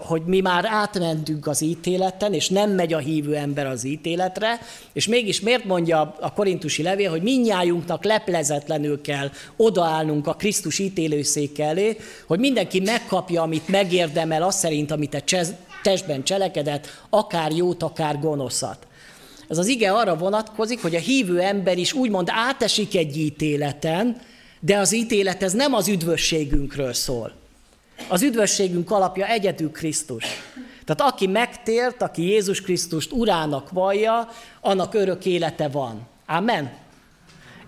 hogy mi már átmentünk az ítéleten, és nem megy a hívő ember az ítéletre, és mégis miért mondja a korintusi levél, hogy minnyájunknak leplezetlenül kell odaállnunk a Krisztus ítélőszék elé, hogy mindenki megkapja, amit megérdemel, azt szerint, amit a testben cselekedett, akár jót, akár gonoszat. Ez az ige arra vonatkozik, hogy a hívő ember is úgymond átesik egy ítéleten, de az ítélet ez nem az üdvösségünkről szól. Az üdvösségünk alapja egyedül Krisztus. Tehát aki megtért, aki Jézus Krisztust urának vallja, annak örök élete van. Amen.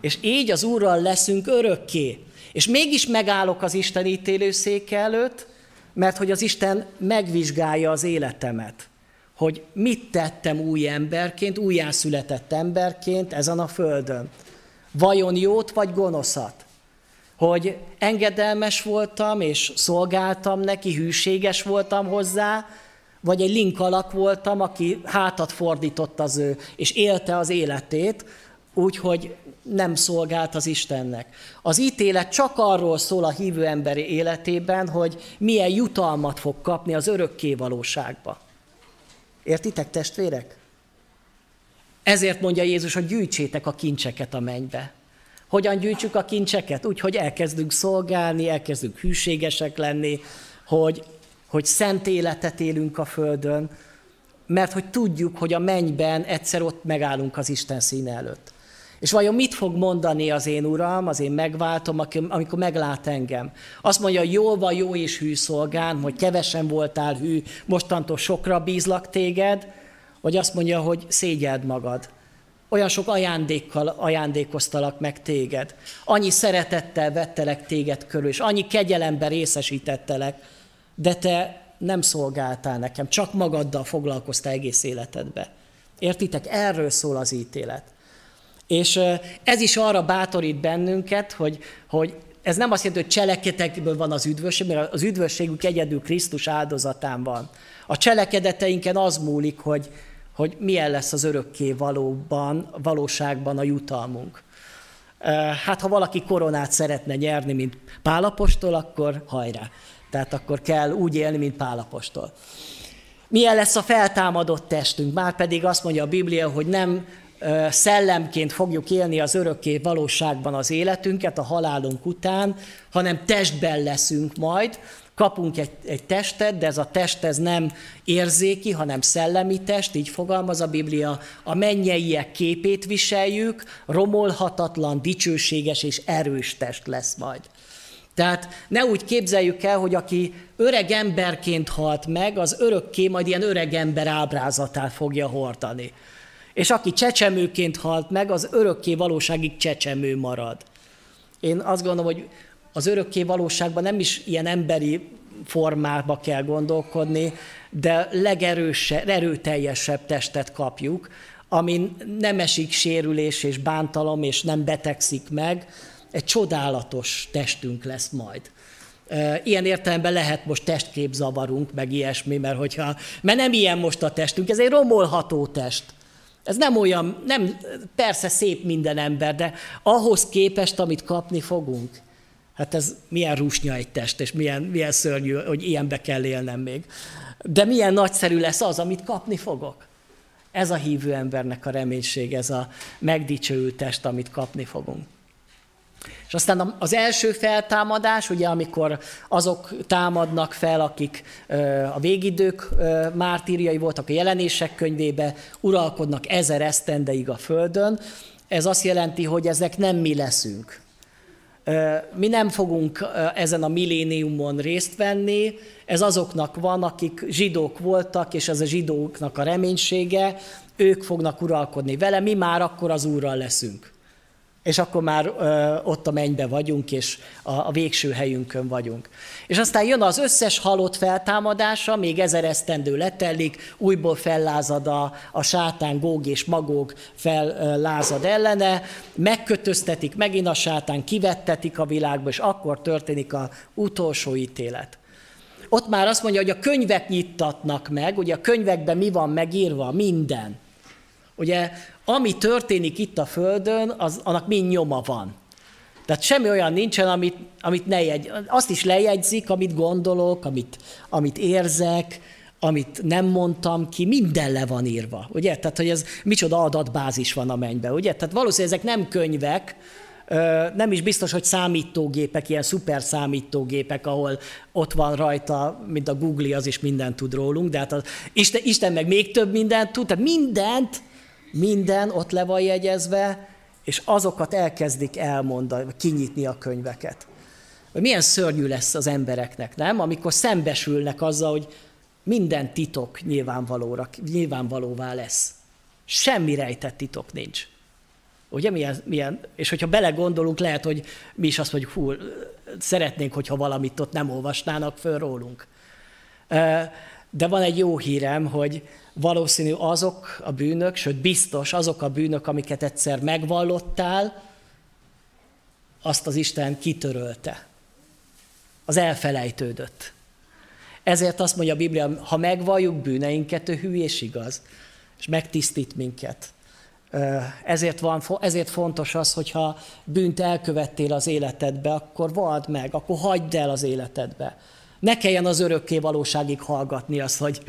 És így az Úrral leszünk örökké. És mégis megállok az Isten ítélőszéke előtt, mert hogy az Isten megvizsgálja az életemet. Hogy mit tettem új emberként, újjászületett emberként ezen a földön. Vajon jót vagy gonoszat? Hogy engedelmes voltam, és szolgáltam neki, hűséges voltam hozzá, vagy egy link alak voltam, aki hátat fordított az ő, és élte az életét, úgyhogy nem szolgált az Istennek. Az ítélet csak arról szól a hívő emberi életében, hogy milyen jutalmat fog kapni az örökké valóságba. Értitek, testvérek? Ezért mondja Jézus, hogy gyűjtsétek a kincseket a mennybe. Hogyan gyűjtsük a kincseket? Úgy, hogy elkezdünk szolgálni, elkezdünk hűségesek lenni, hogy, hogy szent életet élünk a Földön, mert hogy tudjuk, hogy a mennyben egyszer ott megállunk az Isten színe előtt. És vajon mit fog mondani az én uram, az én megváltom, amikor meglát engem? Azt mondja, jól van, jó és hű szolgán, hogy kevesen voltál hű, mostantól sokra bízlak téged, vagy azt mondja, hogy szégyeld magad, olyan sok ajándékkal ajándékoztalak meg téged, annyi szeretettel vettelek téged körül, és annyi kegyelemben részesítettelek, de te nem szolgáltál nekem, csak magaddal foglalkoztál egész életedbe. Értitek? Erről szól az ítélet. És ez is arra bátorít bennünket, hogy, hogy ez nem azt jelenti, hogy cselekedetekből van az üdvösség, mert az üdvösségük egyedül Krisztus áldozatán van. A cselekedeteinken az múlik, hogy, hogy milyen lesz az örökké valóban, valóságban a jutalmunk. Hát ha valaki koronát szeretne nyerni, mint Pálapostól, akkor hajrá. Tehát akkor kell úgy élni, mint Pálapostól. Milyen lesz a feltámadott testünk? Már pedig azt mondja a Biblia, hogy nem szellemként fogjuk élni az örökké valóságban az életünket a halálunk után, hanem testben leszünk majd, kapunk egy, egy testet, de ez a test ez nem érzéki, hanem szellemi test, így fogalmaz a Biblia, a mennyeiek képét viseljük, romolhatatlan, dicsőséges és erős test lesz majd. Tehát ne úgy képzeljük el, hogy aki öreg emberként halt meg, az örökké majd ilyen öreg ember ábrázatát fogja hordani. És aki csecsemőként halt meg, az örökké valóságig csecsemő marad. Én azt gondolom, hogy az örökké valóságban nem is ilyen emberi formába kell gondolkodni, de legerősebb, erőteljesebb testet kapjuk, amin nem esik sérülés és bántalom, és nem betegszik meg, egy csodálatos testünk lesz majd. Ilyen értelemben lehet most testképzavarunk, meg ilyesmi, mert, hogyha, mert nem ilyen most a testünk, ez egy romolható test. Ez nem olyan, nem, persze szép minden ember, de ahhoz képest, amit kapni fogunk, hát ez milyen rúsnya egy test, és milyen, milyen szörnyű, hogy ilyenbe kell élnem még. De milyen nagyszerű lesz az, amit kapni fogok. Ez a hívő embernek a reménység, ez a megdicsőült test, amit kapni fogunk. És aztán az első feltámadás, ugye amikor azok támadnak fel, akik a végidők mártírjai voltak a jelenések könyvébe, uralkodnak ezer esztendeig a Földön, ez azt jelenti, hogy ezek nem mi leszünk. Mi nem fogunk ezen a milléniumon részt venni, ez azoknak van, akik zsidók voltak, és ez a zsidóknak a reménysége, ők fognak uralkodni vele, mi már akkor az úrral leszünk és akkor már ö, ott a mennybe vagyunk, és a, a végső helyünkön vagyunk. És aztán jön az összes halott feltámadása, még ezer esztendő letellik, újból fellázad a, a sátán, góg és magóg fellázad ellene, megkötöztetik megint a sátán, kivettetik a világba, és akkor történik a utolsó ítélet. Ott már azt mondja, hogy a könyvek nyittatnak meg, ugye a könyvekben mi van megírva? Minden. Ugye ami történik itt a Földön, az, annak mind nyoma van. Tehát semmi olyan nincsen, amit, amit ne jegy. Azt is lejegyzik, amit gondolok, amit, amit érzek, amit nem mondtam ki, minden le van írva, ugye? Tehát, hogy ez micsoda adatbázis van a mennyben, ugye? Tehát valószínűleg ezek nem könyvek, nem is biztos, hogy számítógépek, ilyen szuper számítógépek, ahol ott van rajta, mint a Google, az is mindent tud rólunk, de hát az, Isten, Isten meg még több mindent tud, tehát mindent minden ott le van jegyezve, és azokat elkezdik elmondani, kinyitni a könyveket. Milyen szörnyű lesz az embereknek, nem? Amikor szembesülnek azzal, hogy minden titok nyilvánvalóra, nyilvánvalóvá lesz. Semmi rejtett titok nincs. Ugye milyen, milyen, és hogyha belegondolunk, lehet, hogy mi is azt mondjuk, hú, szeretnénk, hogyha valamit ott nem olvasnának föl rólunk. De van egy jó hírem, hogy valószínű azok a bűnök, sőt biztos azok a bűnök, amiket egyszer megvallottál, azt az Isten kitörölte. Az elfelejtődött. Ezért azt mondja a Biblia, ha megvalljuk bűneinket, ő hű és igaz, és megtisztít minket. Ezért, van, ezért fontos az, hogyha bűnt elkövettél az életedbe, akkor vald meg, akkor hagyd el az életedbe. Ne kelljen az örökké valóságig hallgatni azt, hogy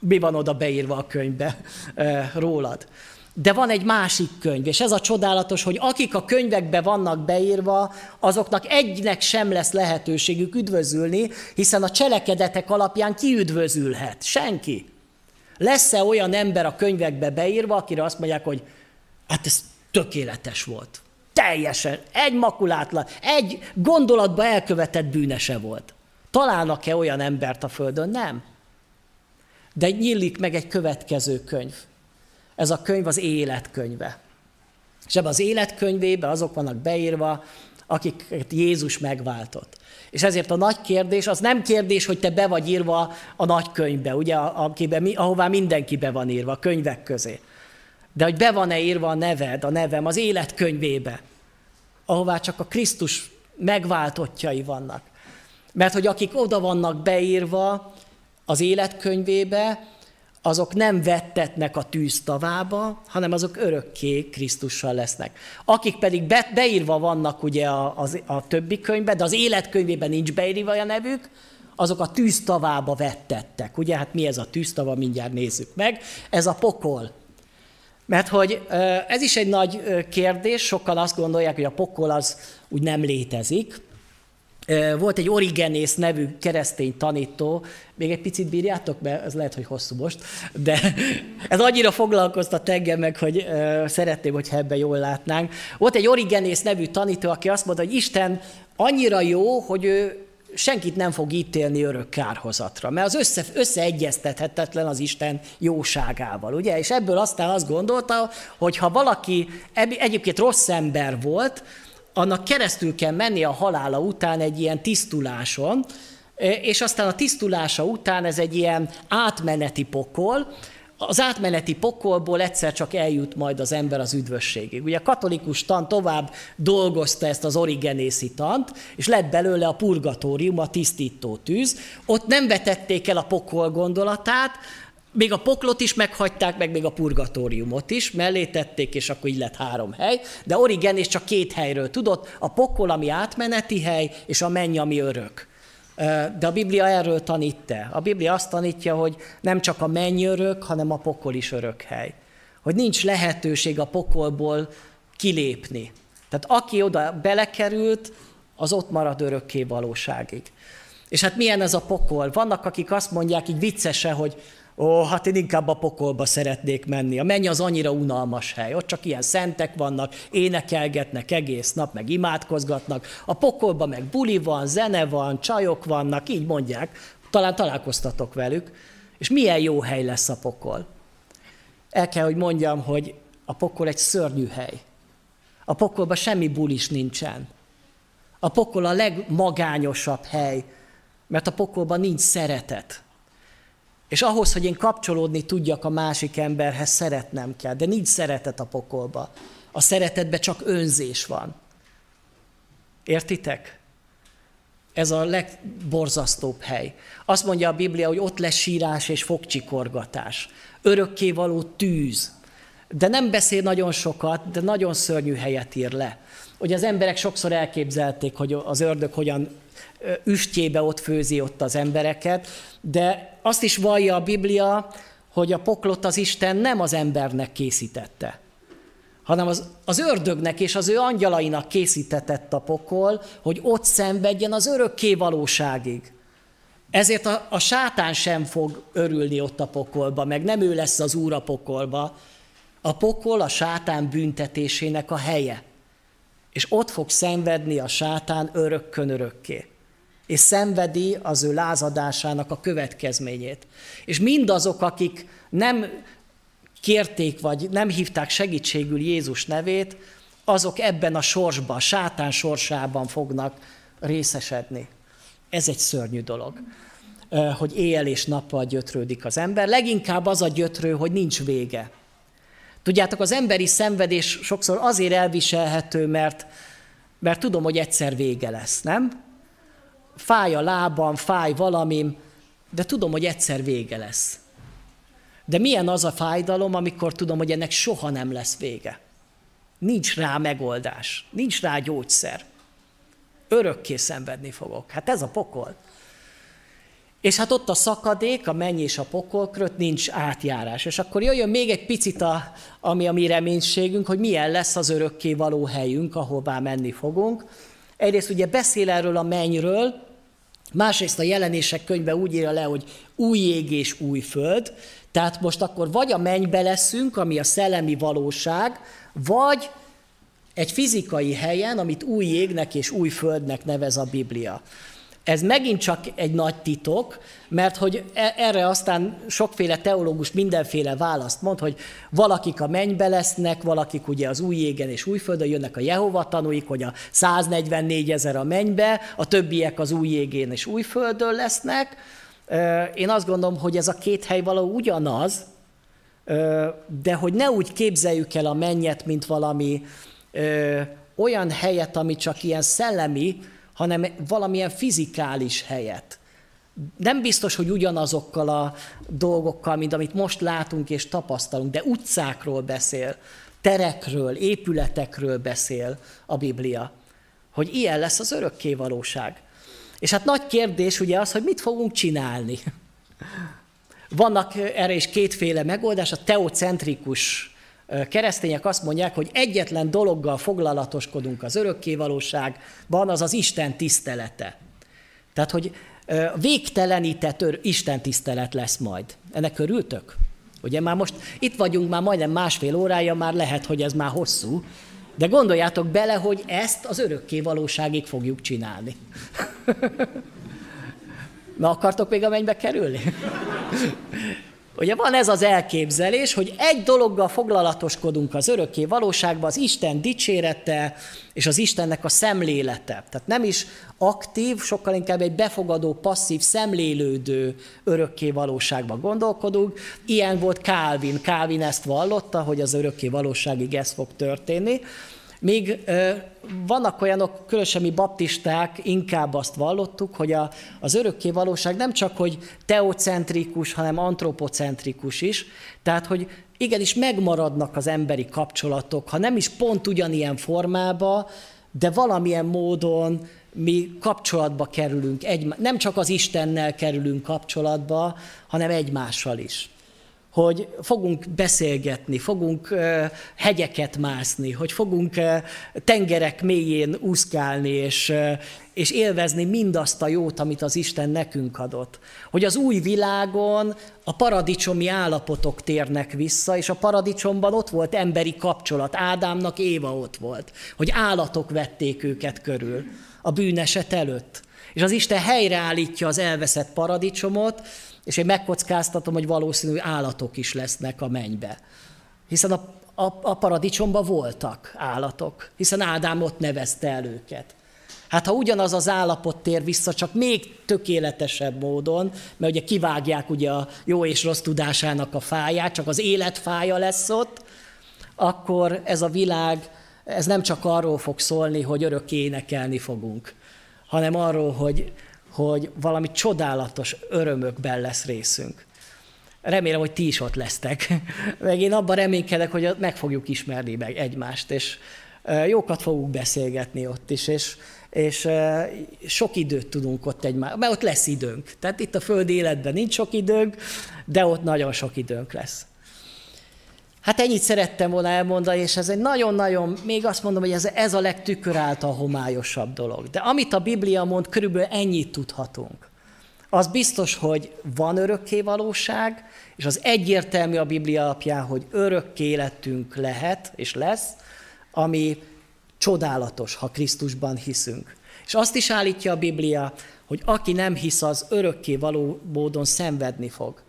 mi van oda beírva a könyvbe rólad. De van egy másik könyv, és ez a csodálatos, hogy akik a könyvekbe vannak beírva, azoknak egynek sem lesz lehetőségük üdvözülni, hiszen a cselekedetek alapján ki üdvözülhet? Senki. Lesz-e olyan ember a könyvekbe beírva, akire azt mondják, hogy hát ez tökéletes volt. Teljesen, egy makulátlan, egy gondolatba elkövetett bűnese volt. Találnak-e olyan embert a Földön? Nem. De nyílik meg egy következő könyv. Ez a könyv az életkönyve. És ebben az életkönyvében azok vannak beírva, akiket Jézus megváltott. És ezért a nagy kérdés, az nem kérdés, hogy te be vagy írva a nagy könyvbe, ugye, akiben, ahová mindenki be van írva, a könyvek közé. De hogy be van-e írva a neved, a nevem az életkönyvébe, ahová csak a Krisztus megváltottjai vannak. Mert hogy akik oda vannak beírva az életkönyvébe, azok nem vettetnek a tűztavába, hanem azok örökké Krisztussal lesznek. Akik pedig be, beírva vannak ugye a, a, a többi könyvben, de az életkönyvében nincs beírva a nevük, azok a tűztavába vettettek. Ugye, hát mi ez a tűztava, mindjárt nézzük meg. Ez a pokol. Mert hogy ez is egy nagy kérdés, sokan azt gondolják, hogy a pokol az úgy nem létezik, volt egy Origenész nevű keresztény tanító, még egy picit bírjátok, mert ez lehet, hogy hosszú most, de ez annyira foglalkoztat engem meg, hogy szeretném, hogyha ebben jól látnánk. Volt egy Origenész nevű tanító, aki azt mondta, hogy Isten annyira jó, hogy ő senkit nem fog ítélni örök kárhozatra, mert az össze, összeegyeztethetetlen az Isten jóságával, ugye? És ebből aztán azt gondolta, hogy ha valaki egyébként rossz ember volt, annak keresztül kell menni a halála után egy ilyen tisztuláson, és aztán a tisztulása után ez egy ilyen átmeneti pokol, az átmeneti pokolból egyszer csak eljut majd az ember az üdvösségig. Ugye a katolikus tan tovább dolgozta ezt az origenészi tant, és lett belőle a purgatórium, a tisztító tűz. Ott nem vetették el a pokol gondolatát, még a poklot is meghagyták, meg még a purgatóriumot is, mellé tették, és akkor így lett három hely, de Origenes csak két helyről tudott, a pokol, ami átmeneti hely, és a menny, ami örök. De a Biblia erről tanít-e? A Biblia azt tanítja, hogy nem csak a menny örök, hanem a pokol is örök hely. Hogy nincs lehetőség a pokolból kilépni. Tehát aki oda belekerült, az ott marad örökké valóságig. És hát milyen ez a pokol? Vannak, akik azt mondják így viccesen, hogy Ó, hát én inkább a pokolba szeretnék menni. A menny az annyira unalmas hely. Ott csak ilyen szentek vannak, énekelgetnek egész nap, meg imádkozgatnak. A pokolba meg buli van, zene van, csajok vannak, így mondják. Talán találkoztatok velük. És milyen jó hely lesz a pokol. El kell, hogy mondjam, hogy a pokol egy szörnyű hely. A pokolban semmi bulis nincsen. A pokol a legmagányosabb hely, mert a pokolban nincs szeretet. És ahhoz, hogy én kapcsolódni tudjak a másik emberhez, szeretnem kell. De nincs szeretet a pokolba. A szeretetben csak önzés van. Értitek? Ez a legborzasztóbb hely. Azt mondja a Biblia, hogy ott lesz sírás és fogcsikorgatás. Örökkévaló tűz. De nem beszél nagyon sokat, de nagyon szörnyű helyet ír le. Hogy az emberek sokszor elképzelték, hogy az ördög hogyan üstjébe ott főzi ott az embereket, de azt is vallja a Biblia, hogy a poklot az Isten nem az embernek készítette, hanem az, az ördögnek és az ő angyalainak készítetett a pokol, hogy ott szenvedjen az örökké valóságig. Ezért a, a sátán sem fog örülni ott a pokolba, meg nem ő lesz az úr a pokolba. A pokol a sátán büntetésének a helye. És ott fog szenvedni a sátán örökkön örökké és szenvedi az ő lázadásának a következményét. És mindazok, akik nem kérték, vagy nem hívták segítségül Jézus nevét, azok ebben a sorsban, a sátán sorsában fognak részesedni. Ez egy szörnyű dolog, hogy éjjel és nappal gyötrődik az ember. Leginkább az a gyötrő, hogy nincs vége. Tudjátok, az emberi szenvedés sokszor azért elviselhető, mert, mert tudom, hogy egyszer vége lesz, nem? fáj a lábam, fáj valamim, de tudom, hogy egyszer vége lesz. De milyen az a fájdalom, amikor tudom, hogy ennek soha nem lesz vége. Nincs rá megoldás, nincs rá gyógyszer. Örökké szenvedni fogok. Hát ez a pokol. És hát ott a szakadék, a menny és a pokol között nincs átjárás. És akkor jöjjön még egy picit, a, ami a mi reménységünk, hogy milyen lesz az örökké való helyünk, ahová menni fogunk. Egyrészt ugye beszél erről a mennyről, Másrészt a jelenések könyve úgy írja le, hogy új ég és új föld, tehát most akkor vagy a mennybe leszünk, ami a szellemi valóság, vagy egy fizikai helyen, amit új égnek és új földnek nevez a Biblia. Ez megint csak egy nagy titok, mert hogy e, erre aztán sokféle teológus mindenféle választ mond, hogy valakik a mennybe lesznek, valakik ugye az új égen és új földön jönnek a Jehova tanúik, hogy a 144 ezer a mennybe, a többiek az új égén és új földön lesznek. Én azt gondolom, hogy ez a két hely való ugyanaz, de hogy ne úgy képzeljük el a mennyet, mint valami olyan helyet, ami csak ilyen szellemi, hanem valamilyen fizikális helyet. Nem biztos, hogy ugyanazokkal a dolgokkal, mint amit most látunk és tapasztalunk, de utcákról beszél, terekről, épületekről beszél a Biblia, hogy ilyen lesz az örökké valóság. És hát nagy kérdés ugye az, hogy mit fogunk csinálni. Vannak erre is kétféle megoldás, a teocentrikus keresztények azt mondják, hogy egyetlen dologgal foglalatoskodunk az örökkévalóságban, az az Isten tisztelete. Tehát, hogy végtelenített Isten tisztelet lesz majd. Ennek örültök? Ugye már most itt vagyunk már majdnem másfél órája, már lehet, hogy ez már hosszú, de gondoljátok bele, hogy ezt az örökké valóságig fogjuk csinálni. Na, akartok még a mennybe kerülni? Ugye van ez az elképzelés, hogy egy dologgal foglalatoskodunk az örökké valóságban, az Isten dicsérete és az Istennek a szemlélete. Tehát nem is aktív, sokkal inkább egy befogadó, passzív, szemlélődő örökké valóságban gondolkodunk. Ilyen volt Calvin. Calvin ezt vallotta, hogy az örökké valóságig ez fog történni. Míg vannak olyanok, különösen mi baptisták, inkább azt vallottuk, hogy a, az örökké valóság nem csak, hogy teocentrikus, hanem antropocentrikus is. Tehát, hogy igenis megmaradnak az emberi kapcsolatok, ha nem is pont ugyanilyen formába, de valamilyen módon mi kapcsolatba kerülünk, egy, nem csak az Istennel kerülünk kapcsolatba, hanem egymással is hogy fogunk beszélgetni, fogunk hegyeket mászni, hogy fogunk tengerek mélyén úszkálni, és, és élvezni mindazt a jót, amit az Isten nekünk adott. Hogy az új világon a paradicsomi állapotok térnek vissza, és a paradicsomban ott volt emberi kapcsolat, Ádámnak Éva ott volt, hogy állatok vették őket körül a bűneset előtt. És az Isten helyreállítja az elveszett paradicsomot, és én megkockáztatom, hogy valószínű állatok is lesznek a mennybe. Hiszen a, a, a paradicsomban voltak állatok, hiszen Ádám ott nevezte el őket. Hát ha ugyanaz az állapot tér vissza, csak még tökéletesebb módon, mert ugye kivágják ugye a jó és rossz tudásának a fáját, csak az életfája lesz ott, akkor ez a világ, ez nem csak arról fog szólni, hogy örökké énekelni fogunk, hanem arról, hogy hogy valami csodálatos örömökben lesz részünk. Remélem, hogy ti is ott lesztek. Meg én abban reménykedek, hogy meg fogjuk ismerni meg egymást, és jókat fogunk beszélgetni ott is, és, és sok időt tudunk ott egymás, mert ott lesz időnk. Tehát itt a földi életben nincs sok időnk, de ott nagyon sok időnk lesz. Hát ennyit szerettem volna elmondani, és ez egy nagyon-nagyon, még azt mondom, hogy ez, ez a legtükör által homályosabb dolog. De amit a Biblia mond, körülbelül ennyit tudhatunk. Az biztos, hogy van örökké valóság, és az egyértelmű a Biblia alapján, hogy örökké életünk lehet és lesz, ami csodálatos, ha Krisztusban hiszünk. És azt is állítja a Biblia, hogy aki nem hisz, az örökké való módon szenvedni fog.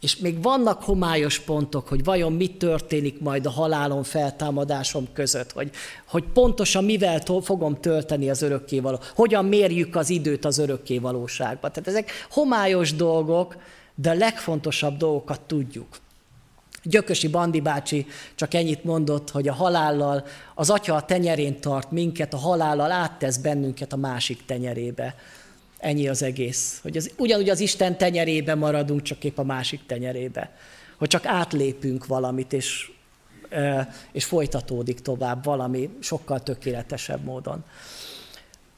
És még vannak homályos pontok, hogy vajon mi történik majd a halálom, feltámadásom között, hogy, hogy pontosan mivel fogom tölteni az örökkévaló, hogyan mérjük az időt az örökkévalóságban. Tehát ezek homályos dolgok, de a legfontosabb dolgokat tudjuk. Gyökösi Bandi bácsi csak ennyit mondott, hogy a halállal, az atya a tenyerén tart minket, a halállal áttesz bennünket a másik tenyerébe. Ennyi az egész. Hogy az, ugyanúgy az Isten tenyerébe maradunk, csak épp a másik tenyerébe. Hogy csak átlépünk valamit, és, és folytatódik tovább valami sokkal tökéletesebb módon.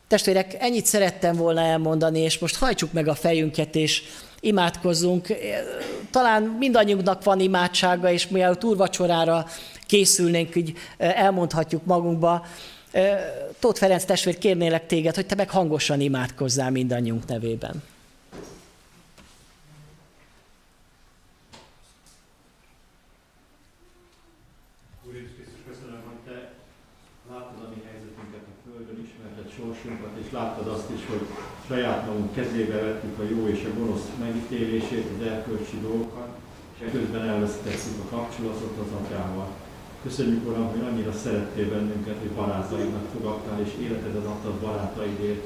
Testvérek, ennyit szerettem volna elmondani, és most hajtsuk meg a fejünket, és imádkozzunk. Talán mindannyiunknak van imádsága, és mielőtt úrvacsorára készülnénk, így elmondhatjuk magunkba, Tóth Ferenc testvér, kérnélek téged, hogy te meg hangosan imádkozzál mindannyiunk nevében. Láttad azt is, hogy saját magunk kezébe vettük a jó és a gonosz megítélését, az erkölcsi dolgokat, és közben elvesztettük a kapcsolatot az atyával. Köszönjük, Uram, hogy annyira szerettél bennünket, hogy barátaidnak fogadtál, és életedet adtad barátaidért.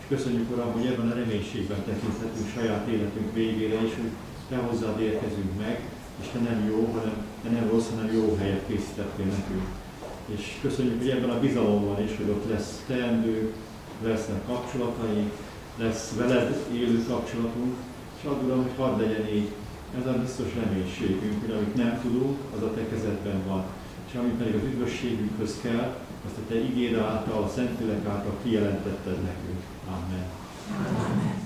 És köszönjük, Uram, hogy ebben a reménységben tekinthetünk saját életünk végére is, hogy te hozzád érkezünk meg, és te nem jó, hanem te nem rossz, hanem jó helyet készítettél nekünk. És köszönjük, hogy ebben a bizalomban is, hogy ott lesz teendő, lesznek kapcsolataink, lesz veled élő kapcsolatunk, és add Uram, hogy hadd legyen így. Ez a biztos reménységünk, hogy amit nem tudunk, az a te kezedben van. És ami pedig az üdvösségünkhöz kell, azt a te igéd által, a Szentlélek által kijelentetted nekünk. Amen. Amen.